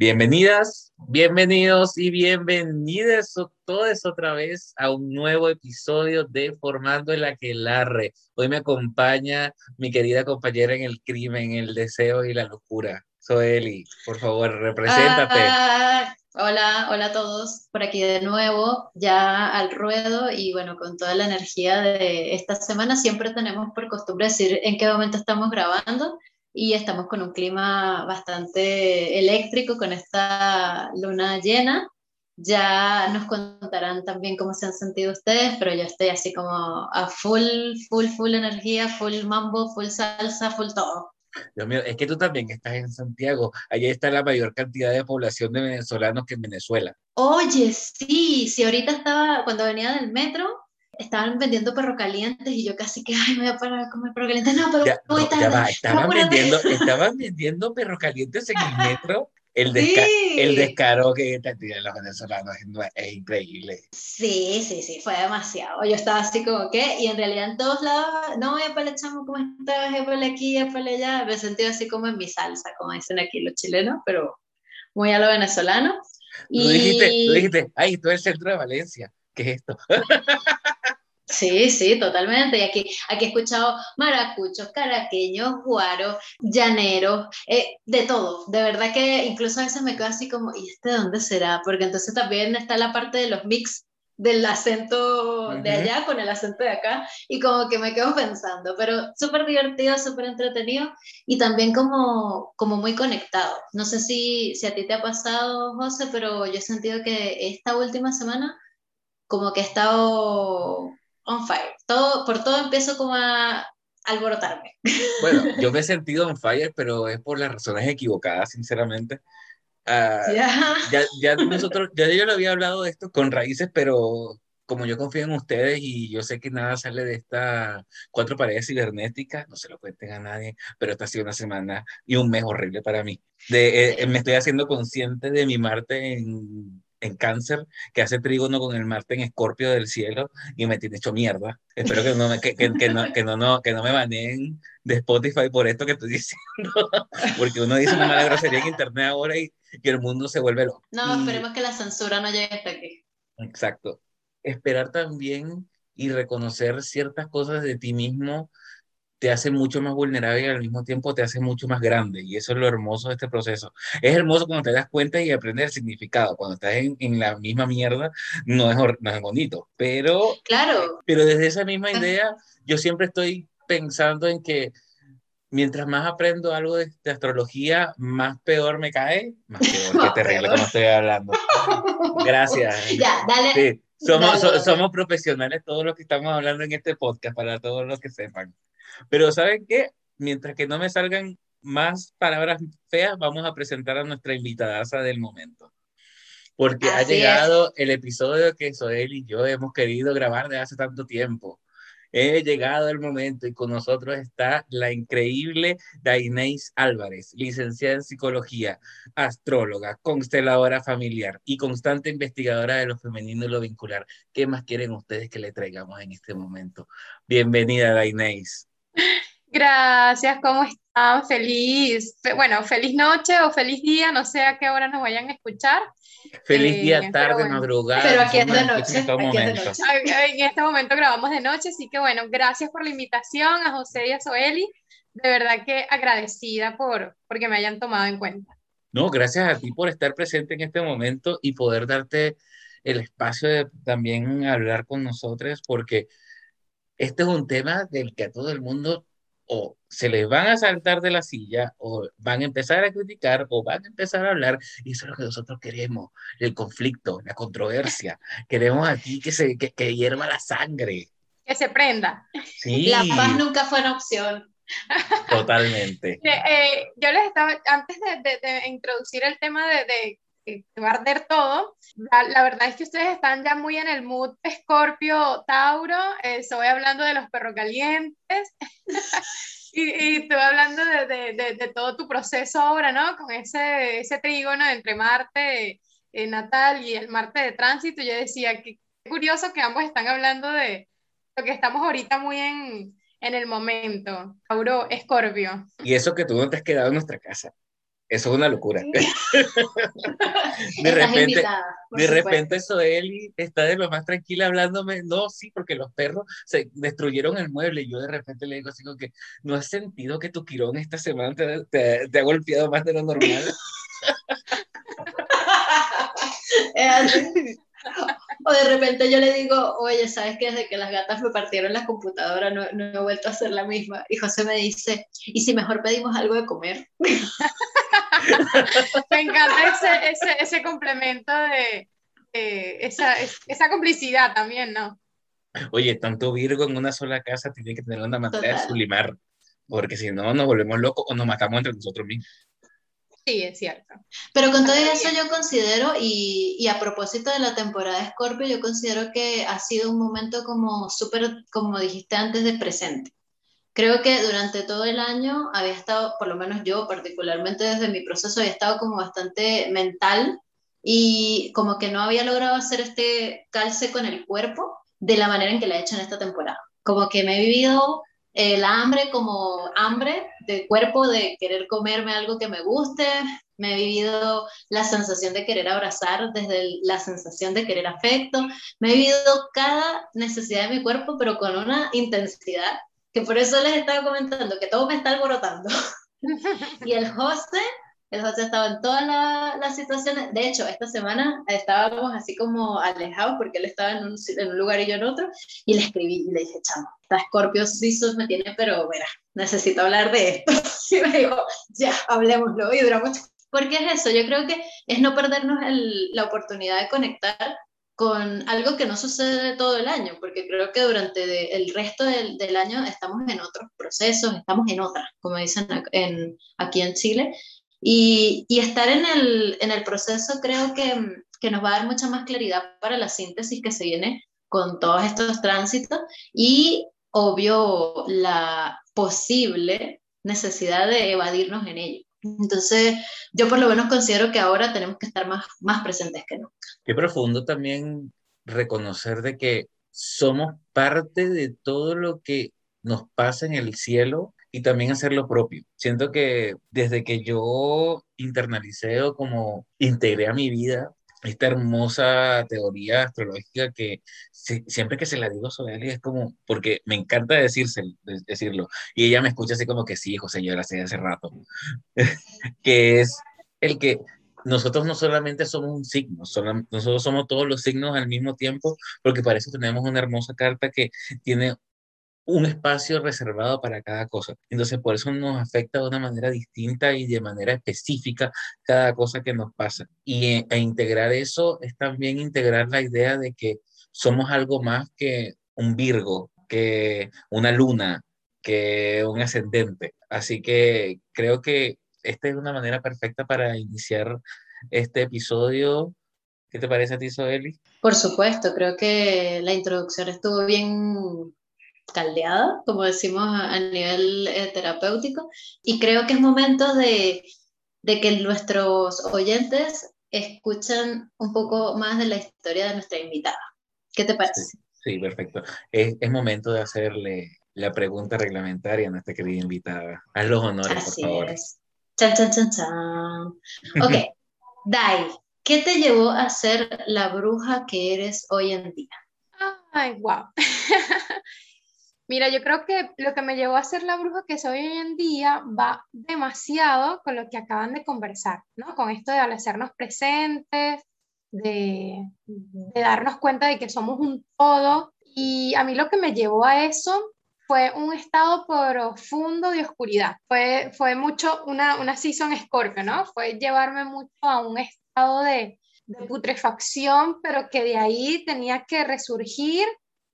Bienvenidas, bienvenidos y bienvenidas todos otra vez a un nuevo episodio de Formando el Aquelarre. Hoy me acompaña mi querida compañera en el crimen, el deseo y la locura. Soeli, por favor, represéntate. Ah, hola, hola a todos, por aquí de nuevo, ya al ruedo y bueno, con toda la energía de esta semana, siempre tenemos por costumbre decir en qué momento estamos grabando y estamos con un clima bastante eléctrico con esta luna llena. Ya nos contarán también cómo se han sentido ustedes, pero yo estoy así como a full, full, full energía, full mambo, full salsa, full todo. Dios mío, es que tú también estás en Santiago. Allí está la mayor cantidad de población de venezolanos que en Venezuela. Oye, sí, sí, ahorita estaba, cuando venía del metro, estaban vendiendo perro calientes y yo casi que, ay, me voy a parar a comer perro calientes. No, pero ya, estaban, vendiendo, estaban vendiendo perro calientes en el metro. El, el descaro que tienen los venezolanos es, increíble. Sí, sí, sí, fue demasiado. Yo estaba así como que, y en realidad en todos lados, no, para chamo, ¿cómo estás? para aquí, para allá. Me sentí así como en mi salsa, como dicen aquí los chilenos, pero muy a lo venezolano. Tú dijiste, tú dijiste, ay, tú eres el centro de Valencia. ¿Qué es esto? Sí, sí, totalmente. Y aquí, aquí he escuchado maracuchos, caraqueños, guaros, llaneros, eh, de todo. De verdad que incluso a veces me quedo así como, ¿y este dónde será? Porque entonces también está la parte de los mix del acento de allá con el acento de acá y como que me quedo pensando, pero súper divertido, súper entretenido y también como, como muy conectado. No sé si, si a ti te ha pasado, José, pero yo he sentido que esta última semana como que he estado on fire. Todo, por todo empiezo como a alborotarme. Bueno, yo me he sentido on fire, pero es por las razones equivocadas, sinceramente. Ah, ya. ya. nosotros, ya yo lo había hablado de esto con raíces, pero como yo confío en ustedes y yo sé que nada sale de estas cuatro paredes cibernéticas, no se lo cuenten a nadie, pero esta ha sido una semana y un mes horrible para mí. De, eh, me estoy haciendo consciente de mi Marte en en cáncer, que hace trígono con el Marte en escorpio del cielo y me tiene hecho mierda. Espero que no me, que, que, no, que, no, no, que no me baneen de Spotify por esto que estoy diciendo, porque uno dice una mala grosería en internet ahora y, y el mundo se vuelve loco. No, esperemos que la censura no llegue hasta aquí. Exacto. Esperar también y reconocer ciertas cosas de ti mismo te hace mucho más vulnerable y al mismo tiempo te hace mucho más grande. Y eso es lo hermoso de este proceso. Es hermoso cuando te das cuenta y aprendes el significado. Cuando estás en, en la misma mierda, no es, no es bonito. Pero, claro. pero desde esa misma idea, yo siempre estoy pensando en que mientras más aprendo algo de, astrología, más peor me cae. Más peor, qué terrible como estoy hablando. Gracias. Ya, dale. Somos, somos profesionales todos los que estamos hablando en este podcast, para todos los que sepan. Pero ¿saben qué? Mientras que no me salgan más palabras feas, vamos a presentar a nuestra invitada del momento. Porque ha llegado el episodio que Soel y yo hemos querido grabar de hace tanto tiempo. He llegado el momento y con nosotros está la increíble Dainés Álvarez, licenciada en psicología, astróloga, consteladora familiar y constante investigadora de lo femenino y lo vincular. ¿Qué más quieren ustedes que le traigamos en este momento? Bienvenida, Dainés. Gracias, ¿cómo están? Feliz, bueno, feliz noche o feliz día, no sé a qué hora nos vayan a escuchar. Feliz día, eh, tarde, madrugada. Pero aquí es de noche. En, este momento grabamos de noche, así que bueno, gracias por la invitación a José y a Soeli. De verdad que agradecida por porque me hayan tomado en cuenta. No, gracias a ti por estar presente en este momento y poder darte el espacio de también hablar con nosotros, porque este es un tema del que a todo el mundo o se les van a saltar de la silla o van a empezar a criticar o van a empezar a hablar y eso es lo que nosotros queremos, el conflicto, la controversia. Queremos aquí que se que, que hierva la sangre. Que se prenda. Sí. La paz nunca fue una opción. Totalmente. Eh, yo les estaba, antes de, de, introducir el tema de, que va a arder todo. La, verdad es que ustedes están ya muy en el mood Scorpio, Tauro. Eh, estoy hablando de los perros calientes. y, y hablando de, de, de, todo tu proceso ahora, ¿no? Con ese, ese trígono entre Marte eh, natal y el Marte de tránsito. Yo decía que curioso que ambos están hablando de lo que estamos ahorita muy en, en el momento. Tauro, Escorpio. Y eso que tú no te has quedado en nuestra casa. Eso es una locura. de repente, de repente Soeli está de lo más tranquila hablándome, no, sí, porque los perros se destruyeron el mueble y yo de repente le digo así como que, ¿no has sentido que tu quirón esta semana te, te, ha golpeado más de lo normal? O de repente yo le digo, oye, ¿sabes qué? Desde que las gatas me partieron la computadora no, no, he vuelto a hacer la misma. Y José me dice, ¿y si mejor pedimos algo de comer? Me encanta ese, ese, ese complemento de, esa, esa complicidad también, ¿no? Oye, tanto Virgo en una sola casa tiene que tener una manera de sublimar, porque si no nos volvemos locos o nos matamos entre nosotros mismos. Sí, es cierto. Pero con todo eso yo considero, y, y, a propósito de la temporada de Scorpio, yo considero que ha sido un momento como súper, como dijiste antes, de presente. Creo que durante todo el año había estado, por lo menos yo particularmente desde mi proceso, había estado como bastante mental y como que no había logrado hacer este calce con el cuerpo de la manera en que la he hecho en esta temporada. Como que me he vivido el hambre como hambre de cuerpo, de querer comerme algo que me guste. Me he vivido la sensación de querer abrazar desde la sensación de querer afecto. Me he vivido cada necesidad de mi cuerpo, pero con una intensidad que por eso les estaba comentando que todo me está alborotando. y el José el José estaba en todas las situaciones. De hecho, esta semana estábamos así como alejados porque él estaba en un, en un lugar y yo en otro. Y le escribí y le dije, chamo, esta Scorpio Sisos me tiene, pero mira, necesito hablar de esto. Y me dijo, ya, hablemoslo. Y duramos. Porque es eso, yo creo que es no perdernos el, la oportunidad de conectar con algo que no sucede todo el año, porque creo que durante el resto del, del, año estamos en otros procesos, estamos en otras, como dicen en, aquí en Chile, y, y estar en el, en el, proceso creo que, que, nos va a dar mucha más claridad para la síntesis que se viene con todos estos tránsitos y obvio la posible necesidad de evadirnos en ello. Entonces, yo por lo menos considero que ahora tenemos que estar más, más presentes que nunca. Qué profundo también reconocer de que somos parte de todo lo que nos pasa en el cielo y también hacer lo propio. Siento que desde que yo internalicé o como integré a mi vida esta hermosa teoría astrológica que siempre que se la digo a Sobelia es como, porque me encanta decirse, decirlo, y ella me escucha así como que sí, José, yo la sé hace rato, que es el que nosotros no solamente somos un signo, nosotros somos todos los signos al mismo tiempo, porque para eso tenemos una hermosa carta que tiene un espacio reservado para cada cosa. Entonces, por eso nos afecta de una manera distinta y de manera específica cada cosa que nos pasa. Y e, e integrar eso es también integrar la idea de que somos algo más que un Virgo, que una luna, que un ascendente. Así que creo que esta es una manera perfecta para iniciar este episodio. ¿Qué te parece a ti, Soeli? Por supuesto, creo que la introducción estuvo bien caldeada, como decimos a, nivel eh, terapéutico, y creo que es momento de, de, que nuestros oyentes escuchen un poco más de la historia de nuestra invitada. ¿Qué te parece? Sí, perfecto. Es, es, momento de hacerle la pregunta reglamentaria a nuestra querida invitada. Haz los honores, por favor. Es. Chan, chan, chan, chan. Ok, Dai, ¿qué te llevó a ser la bruja que eres hoy en día? Ay, wow. Mira, yo creo que lo que me llevó a ser la bruja que soy hoy en día va demasiado con lo que acaban de conversar, ¿no? Con esto de hacernos presentes, de, de darnos cuenta de que somos un todo. Y a mí lo que me llevó a eso fue un estado profundo de oscuridad. Fue, fue mucho una, una season Scorpio, ¿no? Fue llevarme mucho a un estado de, de putrefacción, pero que de ahí tenía que resurgir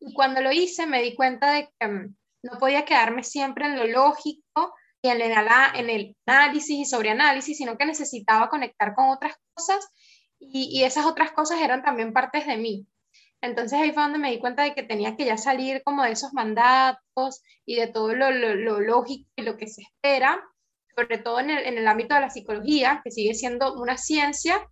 y cuando lo hice me di cuenta de que mm, no podía quedarme siempre en lo lógico y en el, análisis y sobreanálisis, sino que necesitaba conectar con otras cosas y, y esas otras cosas eran también partes de mí. Entonces ahí fue donde me di cuenta de que tenía que ya salir como de esos mandatos y de todo lo, lo, lo lógico y lo que se espera, sobre todo en el, en el ámbito de la psicología, que sigue siendo una ciencia,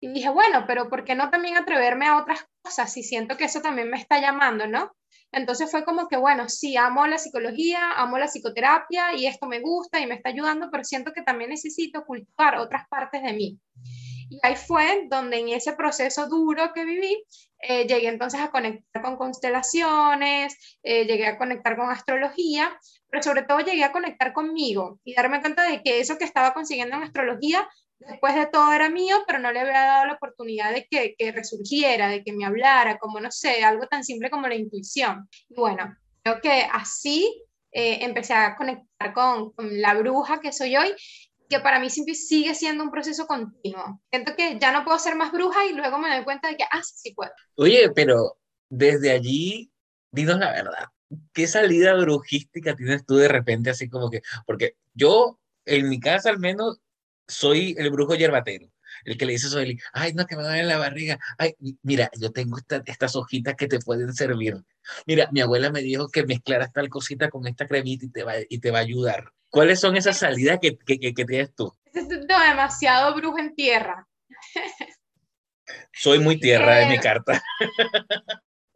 y dije, bueno, pero ¿por qué no también atreverme a otras cosas si siento que eso también me está llamando, ¿no? Entonces fue como que, bueno, sí, amo la psicología, amo la psicoterapia y esto me gusta y me está ayudando, pero siento que también necesito cultivar otras partes de mí. Y ahí fue donde en ese proceso duro que viví, eh, llegué entonces a conectar con constelaciones, eh, llegué a conectar con astrología, pero sobre todo llegué a conectar conmigo y darme cuenta de que eso que estaba consiguiendo en astrología, después de todo era mío, pero no le había dado la oportunidad de que, que resurgiera, de que me hablara, como no sé, algo tan simple como la intuición. Y bueno, creo que así eh, empecé a conectar con, la bruja que soy hoy que para mí sigue siendo un proceso continuo. Siento que ya no puedo ser más bruja y luego me doy cuenta de que, ah, sí, puedo. Oye, pero desde allí, dinos la verdad, ¿qué salida brujística tienes tú de repente así como que, porque yo, en mi casa al menos, soy el brujo yerbatero el que le dice a Soeli, ay, no, que me duele la barriga, ay, mira, yo tengo estas hojitas que te pueden servir. Mira, mi abuela me dijo que mezclaras tal cosita con esta cremita y te va, y te va a ayudar. ¿Cuáles son esas salidas que, que, que, tienes tú? Es demasiado brujo en tierra. Soy muy tierra de mi eh, carta.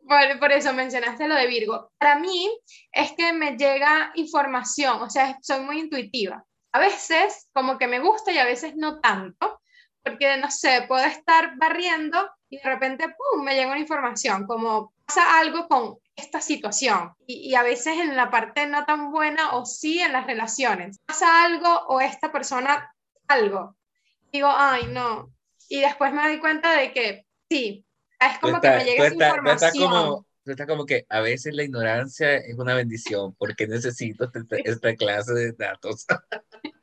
Por, por, eso mencionaste lo de Virgo. Para mí es que me llega información, o sea, soy muy intuitiva. A veces como que me gusta y a veces no tanto, porque no sé, puedo estar barriendo y de repente, ¡pum!, me llega una información, como pasa algo con esta situación y, a veces en la parte no tan buena o sí en las relaciones. Pasa algo o esta persona algo. Digo, ay, no. Y después me doy cuenta de que sí, es como que me llega esa información. como, está como que a veces la ignorancia es una bendición porque necesito esta, esta clase de datos.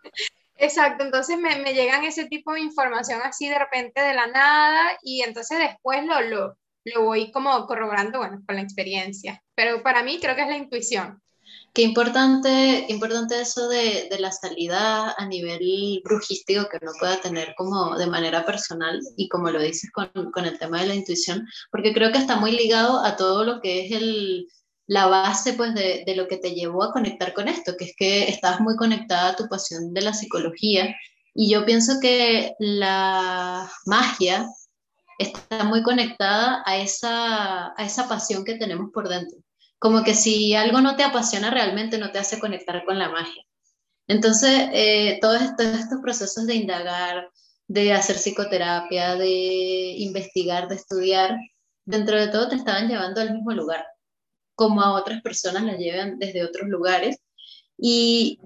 Exacto, entonces me, me, llegan ese tipo de información así de repente de la nada y entonces después lo, lo, lo voy como corroborando, bueno, con la experiencia. Pero para mí creo que es la intuición. Qué importante, importante eso de, de, la salida a nivel brujístico que uno pueda tener como de manera personal y como lo dices con, con, el tema de la intuición, porque creo que está muy ligado a todo lo que es el, la base pues de, de lo que te llevó a conectar con esto, que es que estás muy conectada a tu pasión de la psicología y yo pienso que la magia está muy conectada a esa, a esa pasión que tenemos por dentro. Como que si algo no te apasiona realmente, no te hace conectar con la magia. Entonces, eh, todos, estos, procesos de indagar, de hacer psicoterapia, de investigar, de estudiar, dentro de todo te estaban llevando al mismo lugar, como a otras personas la llevan desde otros lugares. Y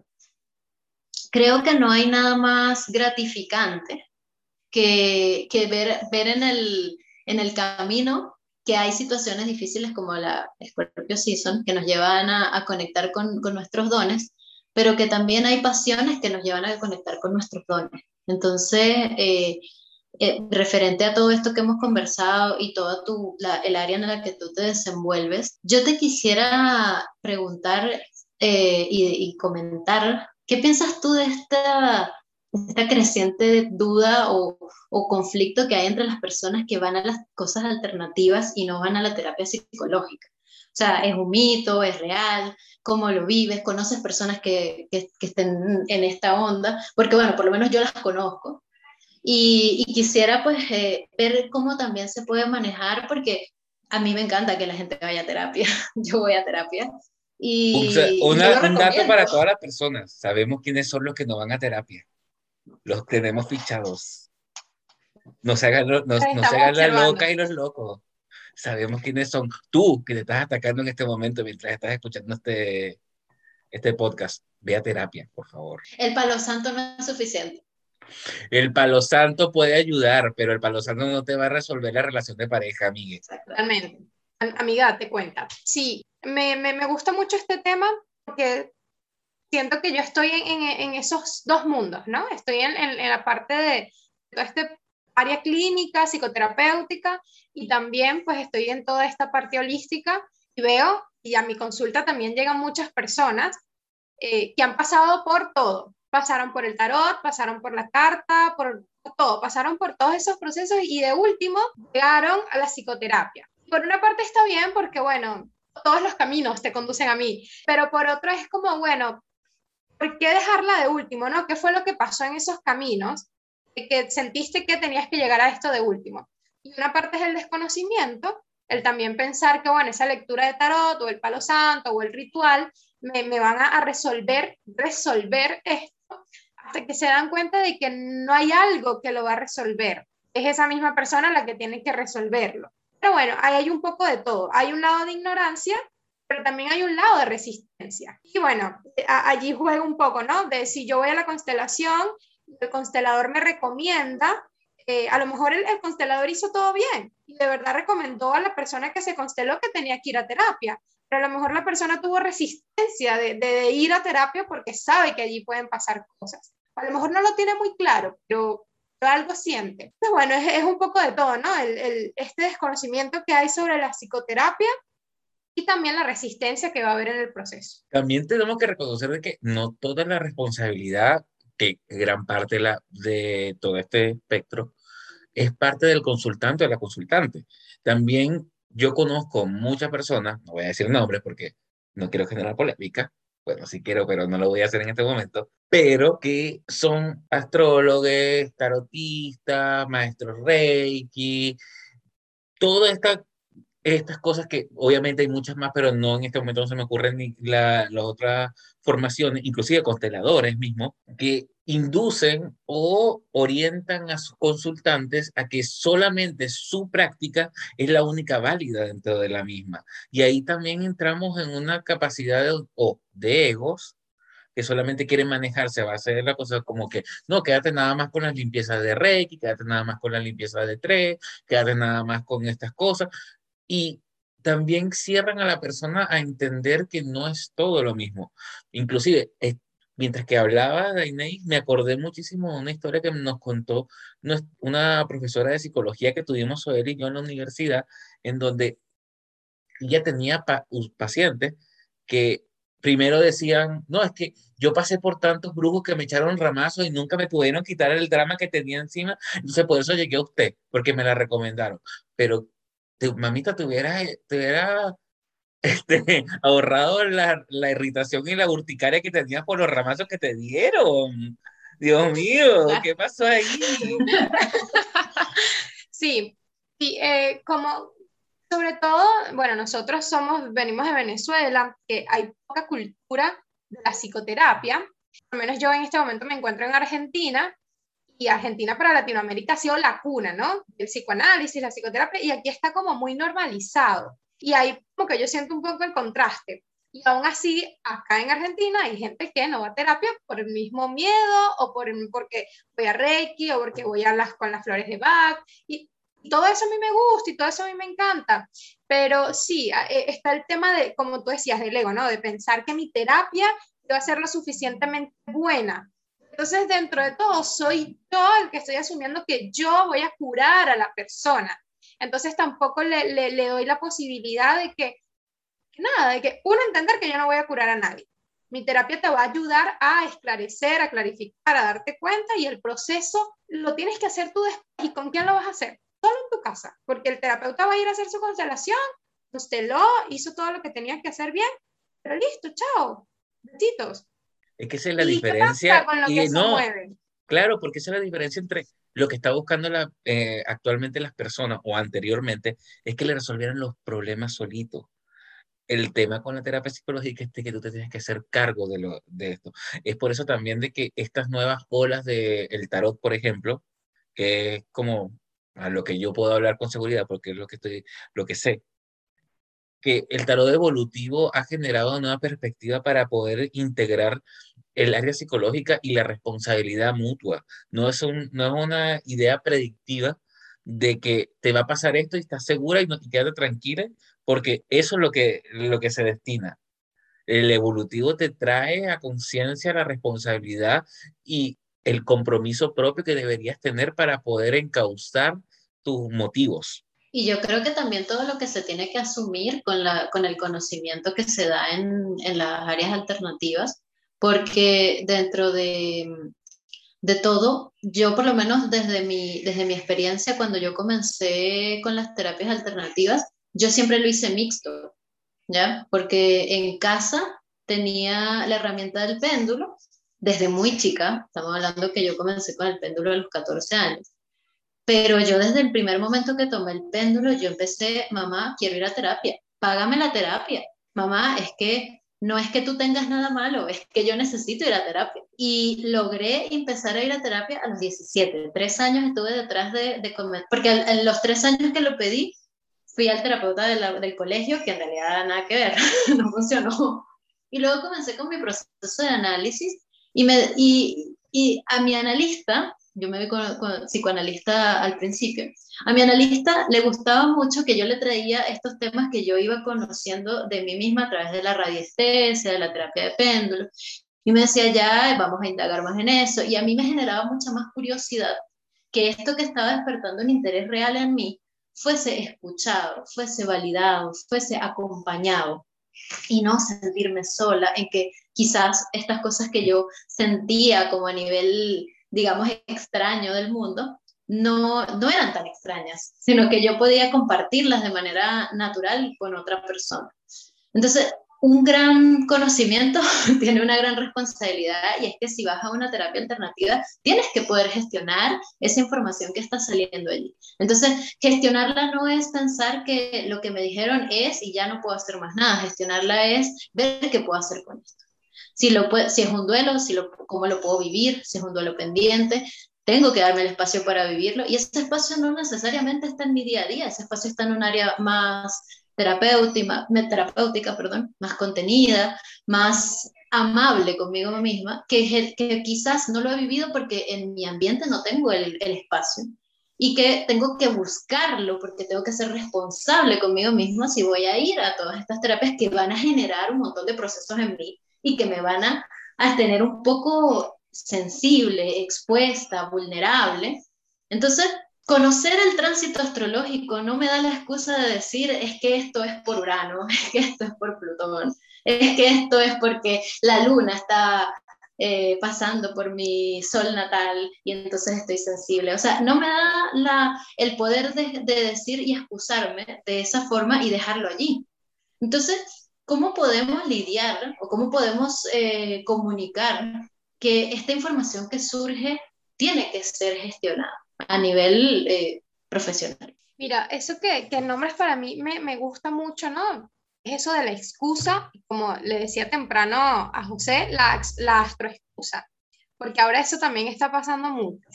creo que no hay nada más gratificante que, ver, en el camino que hay situaciones difíciles como la Scorpio Season que nos llevan a, a conectar con, con, nuestros dones, pero que también hay pasiones que nos llevan a conectar con nuestros dones. Entonces, eh, eh, referente a todo esto que hemos conversado y todo tu, la, el área en la que tú te desenvuelves, yo te quisiera preguntar eh, y, y comentar, ¿qué piensas tú de esta esta creciente duda o, o, conflicto que hay entre las personas que van a las cosas alternativas y no van a la terapia psicológica. O sea, ¿es un mito? ¿Es real? ¿Cómo lo vives? ¿Conoces personas que, que, estén en esta onda? Porque bueno, por lo menos yo las conozco. Y, y quisiera pues eh, ver cómo también se puede manejar, porque a mí me encanta que la gente vaya a terapia. yo voy a terapia. Y, un dato para todas las personas. Sabemos quiénes son los que no van a terapia los tenemos fichados. No se hagan, no, no, se hagan la loca y los locos. Sabemos quiénes son. Tú, que te estás atacando en este momento mientras estás escuchando este, este podcast, ve a terapia, por favor. El palo santo no es suficiente. El palo santo puede ayudar, pero el palo santo no te va a resolver la relación de pareja, amiga. Exactamente. Amiga, te cuenta. Sí, me, me, me gusta mucho este tema porque siento que yo estoy en, en, esos dos mundos, ¿no? Estoy en, en, la parte de toda esta área clínica, psicoterapéutica, y también pues estoy en toda esta parte holística y veo, y a mi consulta también llegan muchas personas eh, que han pasado por todo. Pasaron por el tarot, pasaron por la carta, por todo, pasaron por todos esos procesos y de último llegaron a la psicoterapia. Por una parte está bien porque, bueno, todos los caminos te conducen a mí, pero por otro es como, bueno, ¿por qué dejarla de último? ¿no? ¿Qué fue lo que pasó en esos caminos que sentiste que tenías que llegar a esto de último? Y una parte es el desconocimiento el también pensar que, bueno, esa lectura de tarot o el palo santo o el ritual me, me van a, resolver, resolver esto hasta que se dan cuenta de que no hay algo que lo va a resolver. Es esa misma persona la que tiene que resolverlo. Pero bueno, ahí hay un poco de todo. Hay un lado de ignorancia, pero también hay un lado de resistencia. Y bueno, allí juega un poco, ¿no? De si yo voy a la constelación, el constelador me recomienda, eh, a lo mejor el, constelador hizo todo bien y de verdad recomendó a la persona que se consteló que tenía que ir a terapia, pero a lo mejor la persona tuvo resistencia de, de ir a terapia porque sabe que allí pueden pasar cosas. A lo mejor no lo tiene muy claro, pero algo siente. Entonces, bueno, es, es, un poco de todo, ¿no? El, el, este desconocimiento que hay sobre la psicoterapia y también la resistencia que va a haber en el proceso. También tenemos que reconocer de que no toda la responsabilidad, que gran parte de todo este espectro, es parte del consultante o de la consultante. También yo conozco muchas personas, no voy a decir nombres porque no quiero generar polémica, bueno, sí quiero, pero no lo voy a hacer en este momento, pero que son astrólogos, tarotistas, maestros reiki, toda esta estas cosas que obviamente hay muchas más, pero no en este momento no se me ocurren ni las otras formaciones, inclusive consteladores mismos, que inducen o orientan a sus consultantes a que solamente su práctica es la única válida dentro de la misma. Y ahí también entramos en una capacidad de, o de egos que solamente quieren manejarse a base de la cosa como que, no, quédate nada más con las limpiezas de Reiki, quédate nada más con la limpieza de tres, quédate nada más con estas cosas, y también cierran a la persona a entender que no es todo lo mismo. Inclusive, eh, mientras que hablaba de Inés, me acordé muchísimo de una historia que nos contó una profesora de psicología que tuvimos él y yo en la universidad, en donde ella tenía pacientes que primero decían, no, es que yo pasé por tantos brujos que me echaron ramazos y nunca me pudieron quitar el drama que tenía encima, entonces por eso llegué a usted, porque me la recomendaron. Pero mamita, te hubiera, este, ahorrado la, la, irritación y la urticaria que tenías por los ramazos que te dieron. Dios mío, ¿qué pasó ahí? Sí, sí eh, como sobre todo, bueno, nosotros somos, venimos de Venezuela, que hay poca cultura de la psicoterapia. Al menos yo en este momento me encuentro en Argentina y Argentina para Latinoamérica ha sido la cuna, ¿no? El psicoanálisis, la psicoterapia, y aquí está como muy normalizado. Y ahí como que yo siento un poco el contraste. Y aún así, acá en Argentina hay gente que no va a terapia por el mismo miedo o por, porque voy a Reiki o porque voy a las, con las flores de Bach. Y, todo eso a mí me gusta y todo eso a mí me encanta. Pero sí, e, está el tema de, como tú decías, del ego, ¿no? De pensar que mi terapia va a ser lo suficientemente buena entonces, dentro de todo, soy yo el que estoy asumiendo que yo voy a curar a la persona. Entonces, tampoco le, doy la posibilidad de que, nada, de que uno entender que yo no voy a curar a nadie. Mi terapia te va a ayudar a esclarecer, a clarificar, a darte cuenta y el proceso lo tienes que hacer tú después. ¿Y con quién lo vas a hacer? Solo en tu casa, porque el terapeuta va a ir a hacer su constelación, usted lo hizo todo lo que tenía que hacer bien, pero listo, chao, besitos. Es que esa es la diferencia. y no, claro, porque esa es la diferencia entre lo que está buscando la, eh, actualmente las personas o anteriormente, es que le resolvieran los problemas solitos. El tema con la terapia psicológica es que tú te tienes que hacer cargo de, lo, de esto. Es por eso también de que estas nuevas olas del el tarot, por ejemplo, que es como a lo que yo puedo hablar con seguridad porque es lo que estoy, lo que sé, que el tarot evolutivo ha generado una nueva perspectiva para poder integrar el área psicológica y la responsabilidad mutua. No es, un, no es una idea predictiva de que te va a pasar esto y estás segura y no te quedas tranquila, porque eso es lo que, lo que se destina. El evolutivo te trae a conciencia la responsabilidad y el compromiso propio que deberías tener para poder encauzar tus motivos. Y yo creo que también todo lo que se tiene que asumir con, la, con el conocimiento que se da en, en las áreas alternativas, porque dentro de, de, todo, yo por lo menos desde mi, desde mi experiencia, cuando yo comencé con las terapias alternativas, yo siempre lo hice mixto, ¿ya? Porque en casa tenía la herramienta del péndulo desde muy chica, estamos hablando que yo comencé con el péndulo a los 14 años Pero yo desde el primer momento que tomé el péndulo, yo empecé, mamá, quiero ir a terapia, págame la terapia. Mamá, es que no es que tú tengas nada malo, es que yo necesito ir a terapia. Y logré empezar a ir a terapia a los 17. Tres años estuve detrás de, de comer, porque en los tres años que lo pedí, fui al terapeuta del colegio, que en realidad nada que ver, no funcionó. Y luego comencé con mi proceso de análisis y, me, y, y a mi analista, yo me vi con, psicoanalista al principio, a mi analista le gustaba mucho que yo le traía estos temas que yo iba conociendo de mí misma a través de la radiestesia, de la terapia de péndulo, y me decía, ya, vamos a indagar más en eso, y a mí me generaba mucha más curiosidad que esto que estaba despertando un interés real en mí fuese escuchado, fuese validado, fuese acompañado y no sentirme sola en que quizás estas cosas que yo sentía como a nivel, digamos, extraño del mundo, no, no eran tan extrañas, sino que yo podía compartirlas de manera natural con otra persona. Entonces, un gran conocimiento tiene una gran responsabilidad y es que si vas a una terapia alternativa, tienes que poder gestionar esa información que está saliendo allí. Entonces, gestionarla no es pensar que lo que me dijeron es y ya no puedo hacer más nada. Gestionarla es ver qué puedo hacer con esto. Si, lo si es un duelo, si lo, cómo lo puedo vivir, si es un duelo pendiente, tengo que darme el espacio para vivirlo. Y ese espacio no necesariamente está en mi día a día, ese espacio está en un área más terapéutica, terapéutica perdón, más contenida, más amable conmigo misma, que, que quizás no lo he vivido porque en mi ambiente no tengo el, el espacio y que tengo que buscarlo porque tengo que ser responsable conmigo misma si voy a ir a todas estas terapias que van a generar un montón de procesos en mí y que me van a, a tener un poco sensible, expuesta, vulnerable. Entonces, conocer el tránsito astrológico no me da la excusa de decir es que esto es por Urano, es que esto es por Plutón, es que esto es porque la luna está eh, pasando por mi sol natal y entonces estoy sensible. O sea, no me da la, el poder de, decir y excusarme de esa forma y dejarlo allí. Entonces, ¿cómo podemos lidiar o cómo podemos eh, comunicar que esta información que surge tiene que ser gestionada? a nivel eh, profesioal. Mira, eso que, que nombres para mí me, me gusta mucho, ¿no? Es eso de la excusa, como le decía temprano a José, la, la astroexcusa, porque ahora eso también está pasando mucho,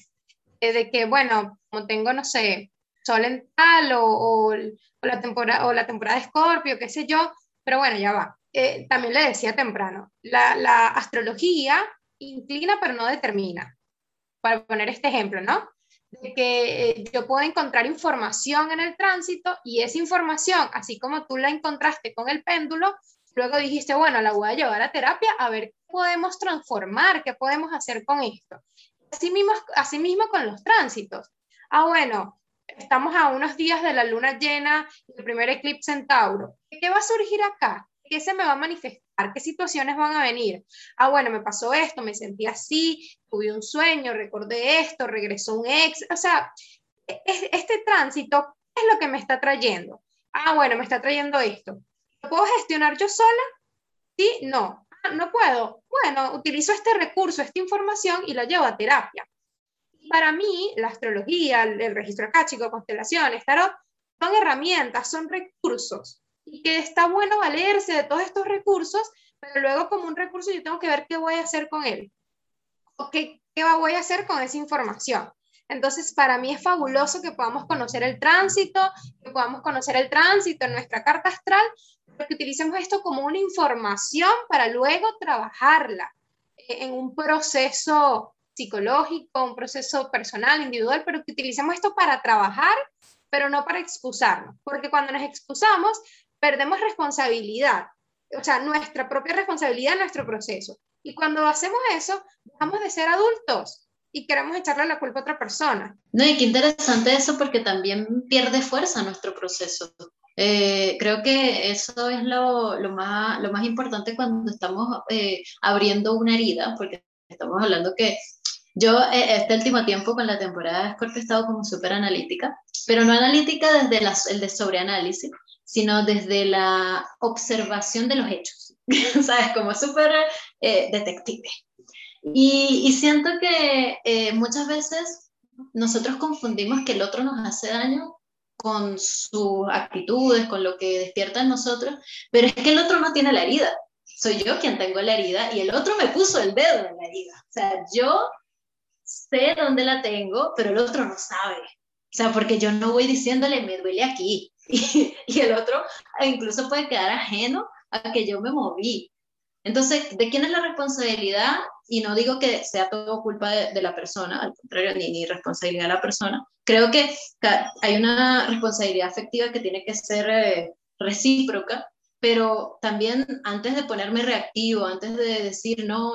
eh, de que, bueno, como tengo, no sé, sol en tal o, o, la, temporada, o la temporada de Escorpio, qué sé yo, pero bueno, ya va. Eh, también le decía temprano, la, la astrología inclina pero no determina. Para poner este ejemplo, ¿no? de que eh, yo puedo encontrar información en el tránsito y esa información, así como tú la encontraste con el péndulo, luego dijiste, bueno, la voy a llevar a terapia a ver qué podemos transformar, qué podemos hacer con esto. Así mismo, así mismo con los tránsitos. Ah, bueno, estamos a unos días de la luna llena, el primer eclipse en Tauro. ¿Qué va a surgir acá? ¿Qué se me va a manifestar? ¿Qué situaciones van a venir? Ah, bueno, me pasó esto, me sentí así, tuve un sueño, recordé esto, regresó un ex. O sea, este tránsito, ¿qué es lo que me está trayendo? Ah, bueno, me está trayendo esto. ¿Lo puedo gestionar yo sola? Sí, no. Ah, no puedo. Bueno, utilizo este recurso, esta información y la llevo a terapia. Para mí, la astrología, el registro acáchico, constelaciones, tarot, son herramientas, son recursos y que está bueno valerse de todos estos recursos, pero luego como un recurso yo tengo que ver qué voy a hacer con él, o qué, qué voy a hacer con esa información. Entonces, para mí es fabuloso que podamos conocer el tránsito, que podamos conocer el tránsito en nuestra carta astral, pero que utilicemos esto como una información para luego trabajarla en un proceso psicológico, un proceso personal, individual, pero que utilicemos esto para trabajar, pero no para excusarnos, porque cuando nos excusamos, perdemos responsabilidad, o sea, nuestra propia responsabilidad en nuestro proceso. Y cuando hacemos eso, dejamos de ser adultos y queremos echarle la culpa a otra persona. No, y qué interesante eso porque también pierde fuerza nuestro proceso. Eh, creo que eso es lo, lo, más, lo más importante cuando estamos eh, abriendo una herida, porque estamos hablando que yo eh, este último tiempo con la temporada de Scorpio he estado como súper analítica, pero no analítica desde la, el de sobreanálisis, sino desde la observación de los hechos, ¿sabes? Como súper eh, detective. Y, y, siento que eh, muchas veces nosotros confundimos que el otro nos hace daño con sus actitudes, con lo que despierta en nosotros, pero es que el otro no tiene la herida. Soy yo quien tengo la herida y el otro me puso el dedo en la herida. O sea, yo sé dónde la tengo, pero el otro no sabe. O sea, porque yo no voy diciéndole, me duele aquí. Y, el otro incluso puede quedar ajeno a que yo me moví. Entonces, ¿de quién es la responsabilidad? Y no digo que sea todo culpa de, la persona, al contrario, ni, ni, responsabilidad de la persona. Creo que hay una responsabilidad afectiva que tiene que ser eh, recíproca, pero también antes de ponerme reactivo, antes de decir, no,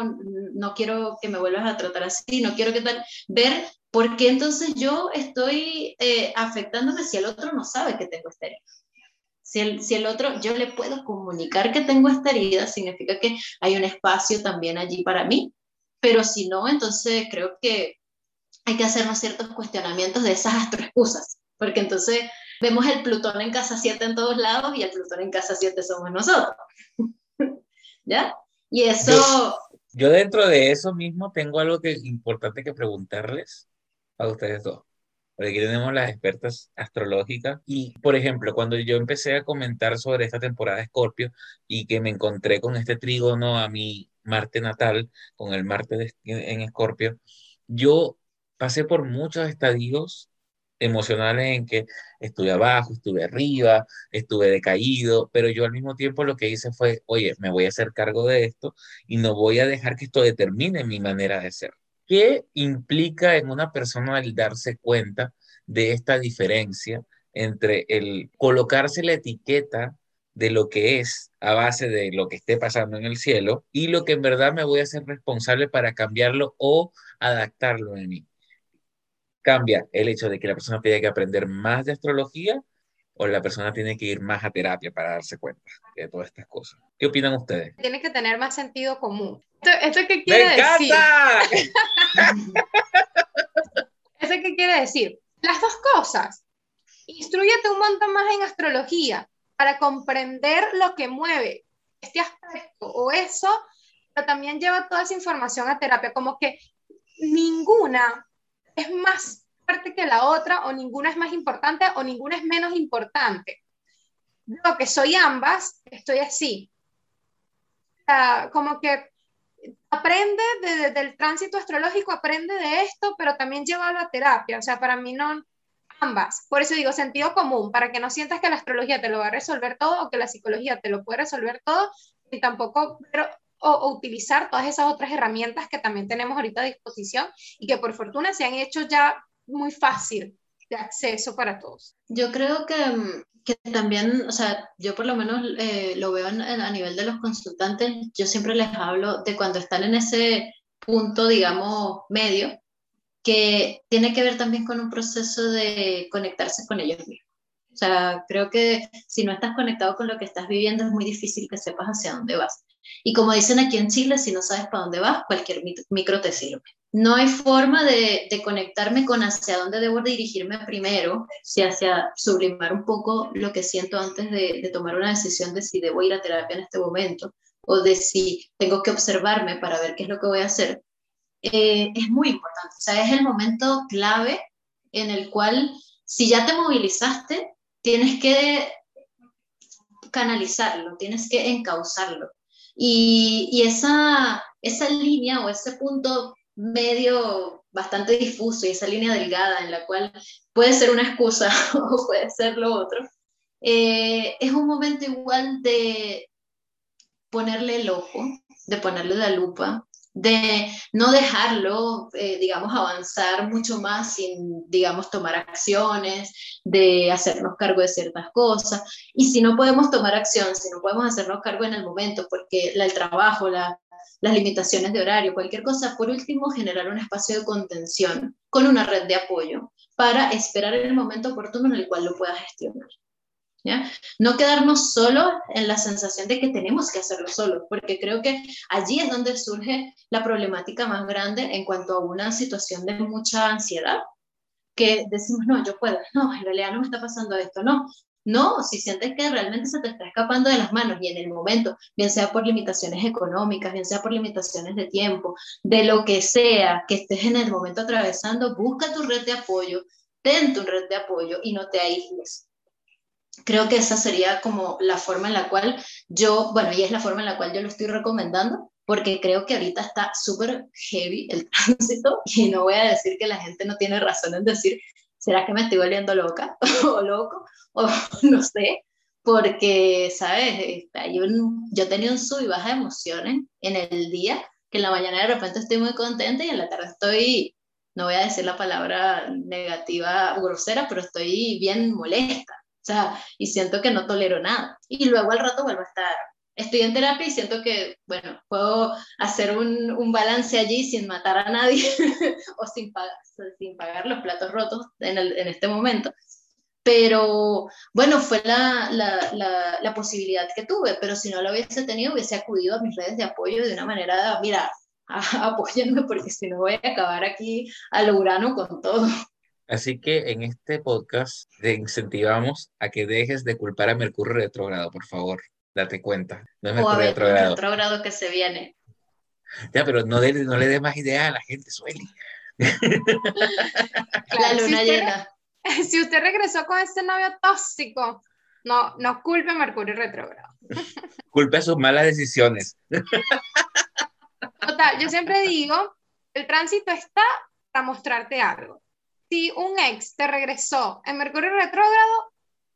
no quiero que me vuelvas a tratar así, no quiero que tal, ver por qué entonces yo estoy eh, afectándome si el otro no sabe que tengo esta si el, si el otro, yo le puedo comunicar que tengo esta herida, significa que hay un espacio también allí para mí, pero si no, entonces creo que hay que hacernos ciertos cuestionamientos de esas astroexcusas, porque entonces vemos el Plutón en casa 7 en todos lados y el Plutón en casa 7 somos nosotros. ¿Ya? Y eso... Yo, yo, dentro de eso mismo tengo algo que importante que preguntarles a ustedes dos porque aquí tenemos las expertas astrológicas. Y, por ejemplo, cuando yo empecé a comentar sobre esta temporada de Escorpio y que me encontré con este trígono a mi Marte natal, con el Marte en Escorpio, yo pasé por muchos estadios emocionales en que estuve abajo, estuve arriba, estuve decaído, pero yo al mismo tiempo lo que hice fue, oye, me voy a hacer cargo de esto y no voy a dejar que esto determine mi manera de ser. ¿Qué implica en una persona el darse cuenta de esta diferencia entre el colocarse la etiqueta de lo que es a base de lo que esté pasando en el cielo y lo que en verdad me voy a hacer responsable para cambiarlo o adaptarlo en mí? Cambia el hecho de que la persona tiene que aprender más de astrología o la persona tiene que ir más a terapia para darse cuenta de todas estas cosas. ¿Qué opinan ustedes? Tiene que tener más sentido común. ¿Esto, qué quiere ¡Me decir? ¿Eso qué quiere decir? Las dos cosas. Instruyete un montón más en astrología para comprender lo que mueve este aspecto o eso, pero también lleva toda esa información a terapia, como que ninguna es más que la otra, o ninguna es más importante, o ninguna es menos importante. Yo que soy ambas, estoy así. como que aprende desde el tránsito astrológico, aprende de esto, pero también lleva a la terapia. O sea, para mí no, ambas. Por eso digo sentido común, para que no sientas que la astrología te lo va a resolver todo o que la psicología te lo puede resolver todo, y tampoco, pero, o, utilizar todas esas otras herramientas que también tenemos ahorita a disposición y que por fortuna se han hecho ya muy fácil de acceso para todos. Yo creo que, mm, que también, o sea, yo por lo menos eh, lo veo a nivel de los consultantes, yo siempre les hablo de cuando están en ese punto, digamos, medio, que tiene que ver también con un proceso de conectarse con ellos mismos. O sea, creo que si no estás conectado con lo que estás viviendo es muy difícil que sepas hacia dónde vas. Y como dicen aquí en Chile, si no sabes para dónde vas, cualquier micro te sirve. No hay forma de, conectarme con hacia dónde debo dirigirme primero, si hacia sublimar un poco lo que siento antes de, tomar una decisión de si debo ir a terapia en este momento o de si tengo que observarme para ver qué es lo que voy a hacer, eh, es muy importante. O sea, es el momento clave en el cual, si ya te movilizaste, tienes que canalizarlo, tienes que encauzarlo. Y, esa, esa línea o ese punto medio bastante difuso y esa línea delgada en la cual puede ser una excusa o puede ser lo otro, eh, es un momento igual de ponerle el ojo, de ponerle la lupa, de no dejarlo, eh, digamos, avanzar mucho más sin, digamos, tomar acciones, de hacernos cargo de ciertas cosas. Y si no podemos tomar acción, si no podemos hacernos cargo en el momento, porque el trabajo, las limitaciones de horario, cualquier cosa, por último, generar un espacio de contención con una red de apoyo para esperar el momento oportuno en el cual lo pueda gestionar. No quedarnos solo en la sensación de que tenemos que hacerlo solo, porque creo que allí es donde surge la problemática más grande en cuanto a una situación de mucha ansiedad, que decimos, no, yo puedo, no, en realidad no me está pasando esto, no, No, si sientes que realmente se te está escapando de las manos y en el momento, bien sea por limitaciones económicas, bien sea por limitaciones de tiempo, de lo que sea que estés en el momento atravesando, busca tu red de apoyo, ten tu red de apoyo y no te aísles. Creo que esa sería como la forma en la cual yo, bueno, y es la forma en la cual yo lo estoy recomendando, porque creo que ahorita está súper heavy el tránsito y no voy a decir que la gente no tiene razón en decir, ¿será que me estoy volviendo loca o loco? O no sé, porque, ¿sabes? Hay un, yo tenía un sub y baja de emociones en el día, que en la mañana de repente estoy muy contenta y en la tarde estoy, no voy a decir la palabra negativa grosera, pero estoy bien molesta. Sea, y siento que no tolero nada. Y luego al rato vuelvo a estar estoy en terapia y siento que, bueno, puedo hacer un, un balance allí sin matar a nadie o sin pagar, sin pagar los platos rotos en, el, en este momento. Pero bueno, fue la, la, la, la, posibilidad que tuve, pero si no lo hubiese tenido, hubiese acudido a mis redes de apoyo de una manera, mira, apóyenme porque si no voy a acabar aquí al urano con todo. Así que en este podcast te incentivamos a que dejes de culpar a Mercurio retrógrado, por favor date cuenta. No es o a otro grado que se viene. Ya, pero no, no le des más ideas a la gente, Sueli. la luna llena. Si usted regresó con ese novio tóxico, no, no culpe a Mercurio retrógrado. Culpe a sus malas decisiones. Total, yo siempre digo, el tránsito está para mostrarte algo. Si un ex te regresó en Mercurio retrógrado,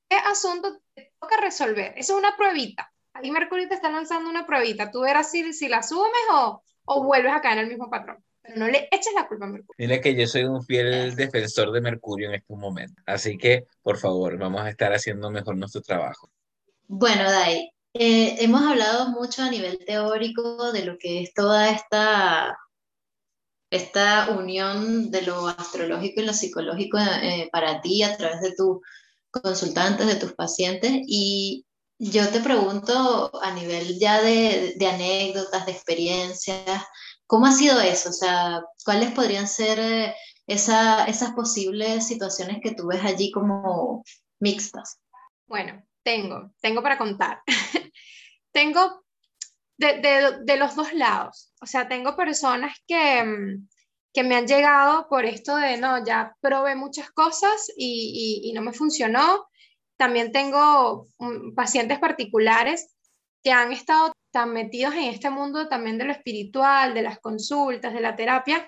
¿qué asunto te toca resolver? Eso es una pruebita. Ahí Mercurio te está lanzando una pruebita. Tú verás si, si la asumes o, o vuelves a caer en el mismo patrón. Pero no le eches la culpa a Mercurio. Dile que yo soy un fiel defensor de Mercurio en este momento. Así que, por favor, vamos a estar haciendo mejor nuestro trabajo. Bueno, Dai, eh, hemos hablado mucho a nivel teórico de lo que es toda esta, esta unión de lo astrológico y lo psicológico eh, para ti a través de tus consultantes, de tus pacientes. Y yo te pregunto a nivel ya de, anécdotas, de experiencias, ¿cómo ha sido eso? O sea, ¿cuáles podrían ser eh, esas posibles situaciones que tú ves allí como mixtas? Bueno, tengo, tengo para contar. tengo de, los dos lados. O sea, tengo personas que, que me han llegado por esto de, no, ya probé muchas cosas y, y no me funcionó. También tengo mm, pacientes particulares que han estado tan metidos en este mundo también de lo espiritual, de las consultas, de la terapia,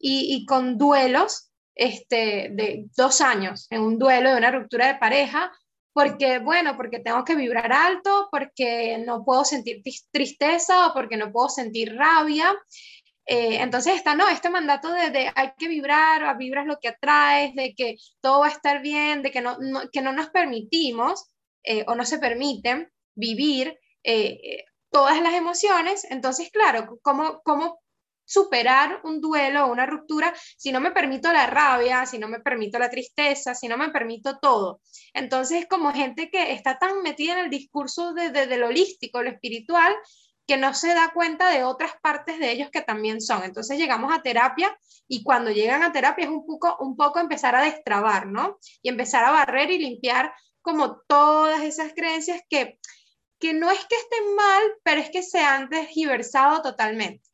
y, con duelos este, de dos años, en un duelo de una ruptura de pareja, porque, bueno, porque tengo que vibrar alto, porque no puedo sentir tristeza o porque no puedo sentir rabia. Eh, entonces está, no, este mandato de, hay que vibrar, vibras lo que atraes, de que todo va a estar bien, de que no, que no nos permitimos eh, o no se permiten vivir eh, todas las emociones. Entonces, claro, ¿cómo, ¿cómo superar un duelo o una ruptura si no me permito la rabia, si no me permito la tristeza, si no me permito todo? Entonces, como gente que está tan metida en el discurso de, de, de lo holístico, lo espiritual, que no se da cuenta de otras partes de ellos que también son. Entonces llegamos a terapia y cuando llegan a terapia es un poco, un poco empezar a destrabar, ¿no? Y empezar a barrer y limpiar como todas esas creencias que, que no es que estén mal, pero es que se han desgiversado totalmente.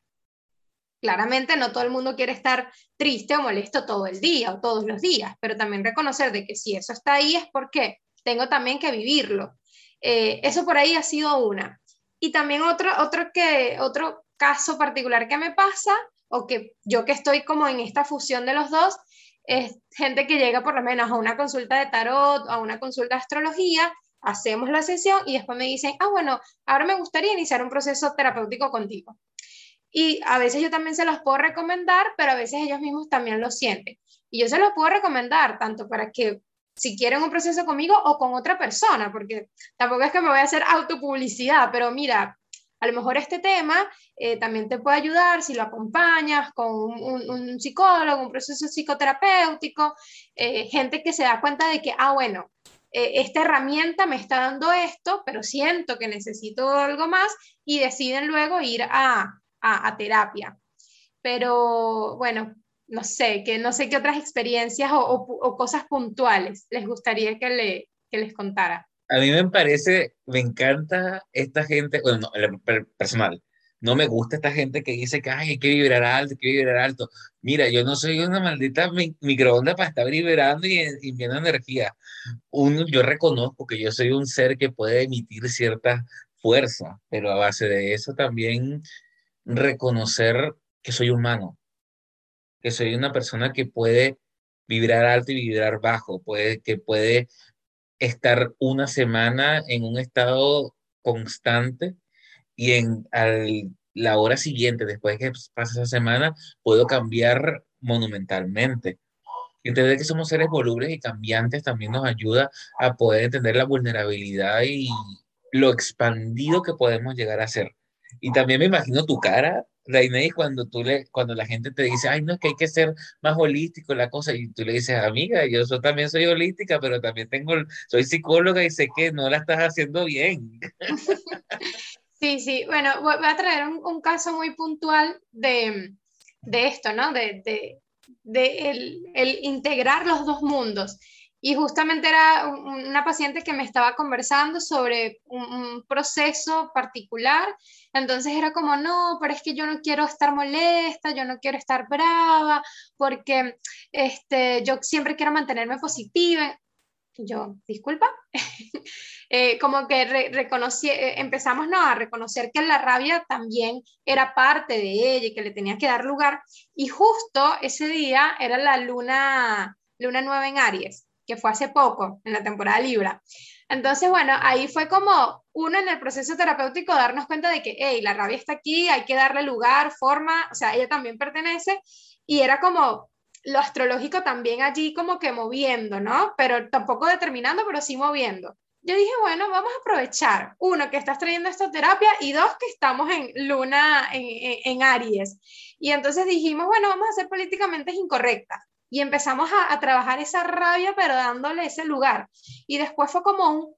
Claramente no todo el mundo quiere estar triste o molesto todo el día o todos los días, pero también reconocer de que si eso está ahí es porque tengo también que vivirlo. Eh, eso por ahí ha sido una. Y también otro, otro, que, otro caso particular que me pasa, o que yo que estoy como en esta fusión de los dos, es gente que llega por lo menos a una consulta de tarot, a una consulta de astrología, hacemos la sesión y después me dicen, ah, bueno, ahora me gustaría iniciar un proceso terapéutico contigo. Y a veces yo también se los puedo recomendar, pero a veces ellos mismos también lo sienten. Y yo se los puedo recomendar tanto para que si quieren un proceso conmigo o con otra persona, porque tampoco es que me voy a hacer autopublicidad, pero mira, a lo mejor este tema eh, también te puede ayudar si lo acompañas con un, psicólogo, un proceso psicoterapéutico, eh, gente que se da cuenta de que, ah, bueno, eh, esta herramienta me está dando esto, pero siento que necesito algo más y deciden luego ir a, a terapia. Pero bueno, no sé, que no sé qué otras experiencias o, cosas puntuales les gustaría que, le, les contara. a mí me parece, me encanta esta gente, bueno, no, personal, no me gusta esta gente que dice que Ay, hay que vibrar alto, hay que vibrar alto. Mira, yo no soy una maldita microonda para estar vibrando y enviando energía. Uno, yo reconozco que yo soy un ser que puede emitir cierta fuerza, pero a base de eso también reconocer que soy humano, que soy una persona que puede vibrar alto y vibrar bajo, puede, que puede estar una semana en un estado constante y en la hora siguiente, después de que pase esa semana, puedo cambiar monumentalmente. Entender que somos seres volubles y cambiantes también nos ayuda a poder entender la vulnerabilidad y lo expandido que podemos llegar a ser. Y también me imagino tu cara, Reinei, cuando, tú le, cuando la gente te dice, ay, no, es que hay que ser más holístico la cosa, y tú le dices, amiga, yo, también soy holística, pero también tengo, soy psicóloga y sé que no la estás haciendo bien. Sí, sí, bueno, voy a traer un, caso muy puntual de, de esto, ¿no? De, de, de el, el, integrar los dos mundos. Y justamente era una paciente que me estaba conversando sobre un, proceso particular. Entonces era como, no, pero es que yo no quiero estar molesta, yo no quiero estar brava, porque este, yo siempre quiero mantenerme positiva. Yo, disculpa. Eh, como que reconocí, eh, empezamos ¿no? a reconocer que la rabia también era parte de ella y que le tenía que dar lugar. Y justo ese día era la luna, luna nueva en Aries que fue hace poco, en la temporada Libra. Entonces, bueno, ahí fue como uno en el proceso terapéutico darnos cuenta de que, hey, la rabia está aquí, hay que darle lugar, forma, o sea, ella también pertenece, y era como lo astrológico también allí como que moviendo, ¿no? Pero tampoco determinando, pero sí moviendo. Yo dije, bueno, vamos a aprovechar, uno, que estás trayendo esta terapia, y dos, que estamos en luna, en, Aries. Y entonces dijimos, bueno, vamos a ser políticamente incorrectas y empezamos a, trabajar esa rabia, pero dándole ese lugar. Y después fue como un,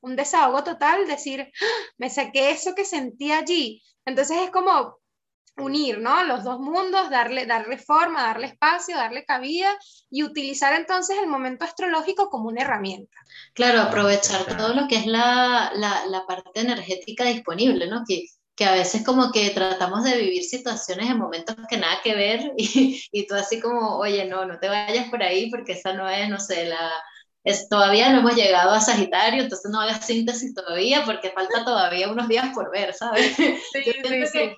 un desahogo total, decir, ¡Ah! me saqué eso que sentí allí. Entonces es como unir, ¿no? Los dos mundos, darle, darle forma, darle espacio, darle cabida y utilizar entonces el momento astrológico como una herramienta. Claro, aprovechar todo lo que es la, la, parte energética disponible, ¿no? Que a veces como que tratamos de vivir situaciones en momentos que nada que ver y, y tú así como, oye, no, no te vayas por ahí porque esa no es, no sé, la, es, todavía no hemos llegado a Sagitario, entonces no hagas síntesis todavía porque falta todavía unos días por ver, ¿sabes? Sí, sí, sí.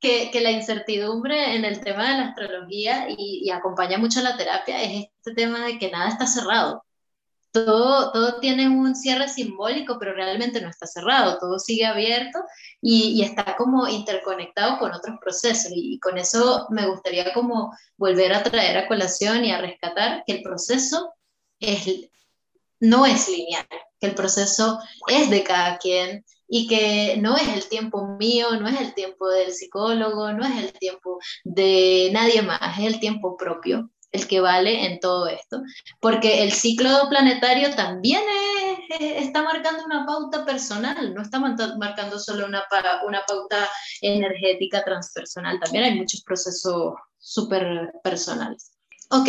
Que, que, la incertidumbre en el tema de la astrología y, y acompaña mucho la terapia es este tema de que nada está cerrado todo, todo tiene un cierre simbólico, pero realmente no está cerrado, todo sigue abierto y, está como interconectado con otros procesos. Y, con eso me gustaría como volver a traer a colación y a rescatar que el proceso es, no es lineal, que el proceso es de cada quien y que no es el tiempo mío, no es el tiempo del psicólogo, no es el tiempo de nadie más, es el tiempo propio el que vale en todo esto, porque el ciclo planetario también está marcando una pauta personal, no está marcando solo una, una pauta energética transpersonal, también hay muchos procesos súper personales. Ok,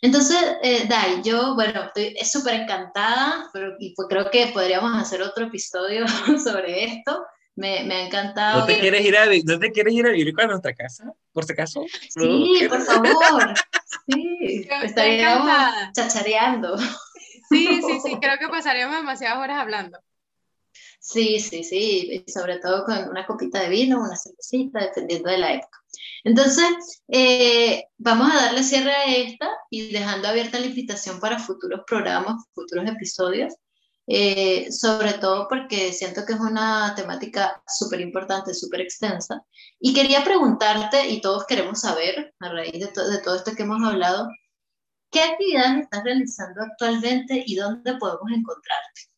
entonces, eh, Dai, yo, bueno, estoy súper encantada, pero y pues creo que podríamos hacer otro episodio sobre esto. Me, me, ha encantado. ¿No te, quieres ir a, ¿No te quieres ir a vivir con nuestra casa, por si acaso? Sí, por favor. Sí, estaríamos chachareando. Sí, sí, sí, creo que pasaríamos demasiadas horas hablando. Sí, sí, sí, y sobre todo con una copita de vino, una cervecita, dependiendo de la época. Entonces, eh, vamos a darle cierre a esta y dejando abierta la invitación para futuros programas, futuros episodios. Eh, sobre todo porque siento que es una temática súper importante, súper extensa. Y quería preguntarte, y todos queremos saber, a raíz de, de todo esto que hemos hablado, ¿qué actividades estás realizando actualmente y dónde podemos encontrarte?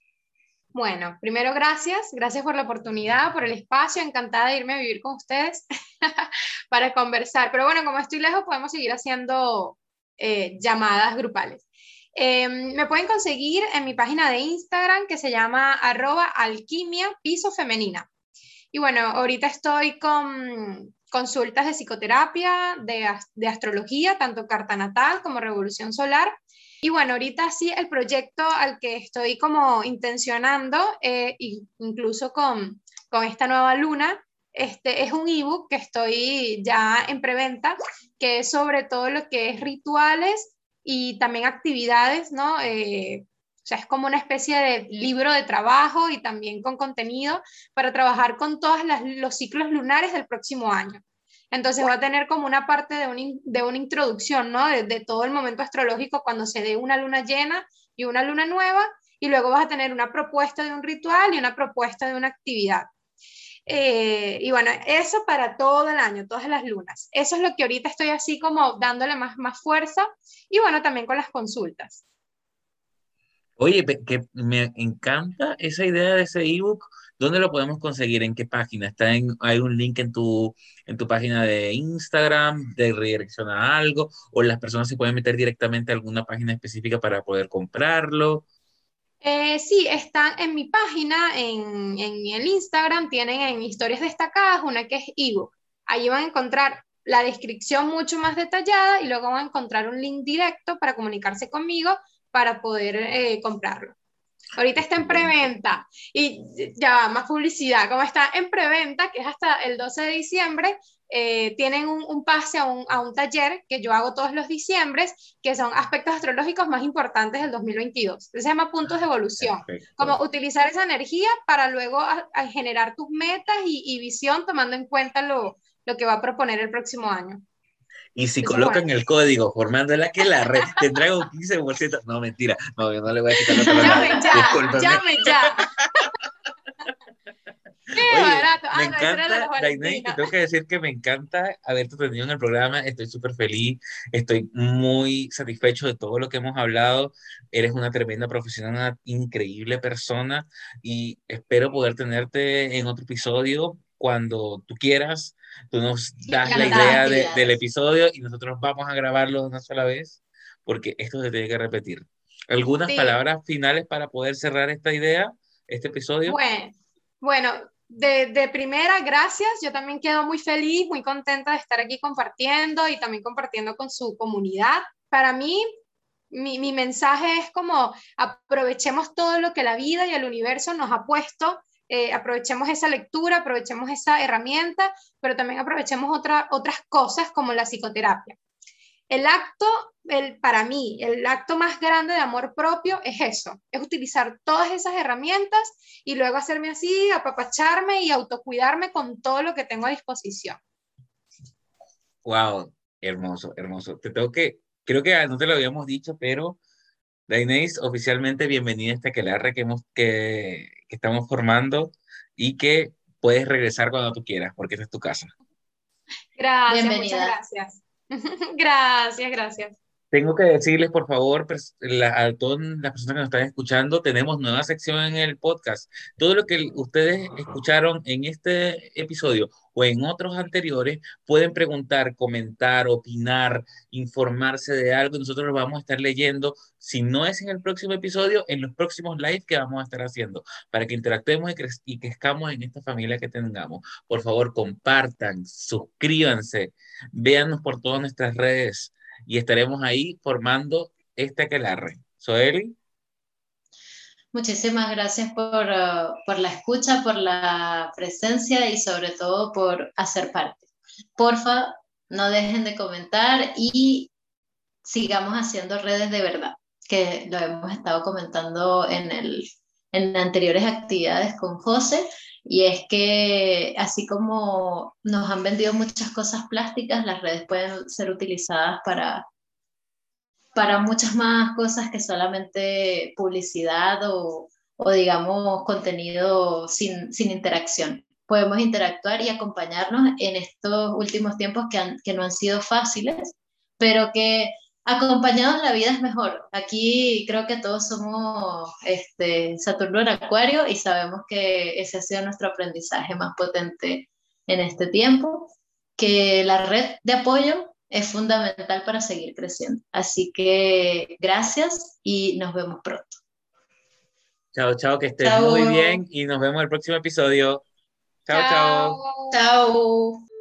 Bueno, primero gracias, gracias por la oportunidad, por el espacio, encantada de irme a vivir con ustedes para conversar. Pero bueno, como estoy lejos, podemos seguir haciendo eh, llamadas grupales. Em, me pueden conseguir en mi página de Instagram que se llama arroba alquimia piso femenina. Y bueno, ahorita estoy con consultas de psicoterapia, de, de astrología, tanto carta natal como revolución solar. Y bueno, ahorita sí, el proyecto al que estoy como intencionando, eh, incluso con, con esta nueva luna, este es un ebook que estoy ya en preventa, que es sobre todo lo que es rituales y también actividades, ¿no? Eh, o sea, es como una especie de libro de trabajo y también con contenido para trabajar con todos los ciclos lunares del próximo año. Entonces va a tener como una parte de, de una introducción, ¿no? De, de, todo el momento astrológico cuando se dé una luna llena y una luna nueva, y luego vas a tener una propuesta de un ritual y una propuesta de una actividad. Eh, y bueno, eso para todo el año, todas las lunas. Eso es lo que ahorita estoy así como dándole más, más fuerza y bueno, también con las consultas. Oye, que me encanta esa idea de ese ebook. ¿Dónde lo podemos conseguir? ¿En qué página? ¿Está en, ¿Hay un link en tu, en tu página de Instagram de redirecciona algo? ¿O las personas se pueden meter directamente a alguna página específica para poder comprarlo? Eh, sí, están en mi página, en, el Instagram, tienen en historias destacadas una que es ebook. Allí van a encontrar la descripción mucho más detallada y luego van a encontrar un link directo para comunicarse conmigo para poder eh, comprarlo. Ahorita está en preventa y ya va, más publicidad. Como está en preventa, que es hasta el 12 de diciembre, eh, tienen un, pase a un, a un, taller que yo hago todos los diciembres, que son aspectos astrológicos más importantes del 2022. Se llama puntos de evolución. Como utilizar esa energía para luego generar tus metas y, y, visión tomando en cuenta lo, lo que va a proponer el próximo año. Y si colocan el código formando la que la red, tendrá un 15%. No, mentira. No, yo no le voy a quitar la Llame ya, llame ya. Qué barato. Ah, me encanta, tengo que decir que me encanta haberte tenido en el programa. Estoy súper feliz, estoy muy satisfecho de todo lo que hemos hablado. Eres una tremenda profesional, una increíble persona y espero poder tenerte en otro episodio cuando tú quieras. Tú nos das la idea del episodio y nosotros vamos a grabarlo una sola vez porque esto se tiene que repetir. ¿Algunas palabras finales para poder cerrar esta idea, este episodio? Bueno, bueno de, primera, gracias. Yo también quedo muy feliz, muy contenta de estar aquí compartiendo y también compartiendo con su comunidad. Para mí, mi, mi, mensaje es como aprovechemos todo lo que la vida y el universo nos ha puesto, eh, aprovechemos esa lectura, aprovechemos esa herramienta, pero también aprovechemos otra, otras cosas como la psicoterapia. El acto, el, para mí, el acto más grande de amor propio es eso, es utilizar todas esas herramientas y luego hacerme así, apapacharme y autocuidarme con todo lo que tengo a disposición. Wow, hermoso, hermoso. Te tengo que, creo que no te lo habíamos dicho, pero Dainese, oficialmente bienvenida a esta aquelarre que, hemos, que, que estamos formando y que puedes regresar cuando tú quieras, porque esta es tu casa. Gracias, muchas gracias. gracias, gracias. Tengo que decirles, por favor, a todas las personas que nos están escuchando, tenemos nueva sección en el podcast. Todo lo que ustedes escucharon en este episodio o en otros anteriores, pueden preguntar, comentar, opinar, informarse de algo. Nosotros lo vamos a estar leyendo, si no es en el próximo episodio, en los próximos live que vamos a estar haciendo, para que interactuemos y, y crezcamos en esta familia que tengamos. Por favor, compartan, suscríbanse, véanos por todas nuestras redes y estaremos ahí formando este aquelarre. Soeli. Muchísimas gracias por, uh, por, la escucha, por la presencia y sobre todo por hacer parte. Porfa, no dejen de comentar y sigamos haciendo redes de verdad, que lo hemos estado comentando en, el, en anteriores actividades con José. Y es que así como nos han vendido muchas cosas plásticas, las redes pueden ser utilizadas para, para muchas más cosas que solamente publicidad o, o digamos contenido sin, sin, interacción. Podemos interactuar y acompañarnos en estos últimos tiempos que, han, que no han sido fáciles, pero que acompañados la vida es mejor. Aquí creo que todos somos este, Saturno en Acuario y sabemos que ese ha sido nuestro aprendizaje más potente en este tiempo, que la red de apoyo es fundamental para seguir creciendo. Así que gracias y nos vemos pronto. Chao, chao, que estés muy bien y nos vemos en el próximo episodio. chao. Chao. Chao.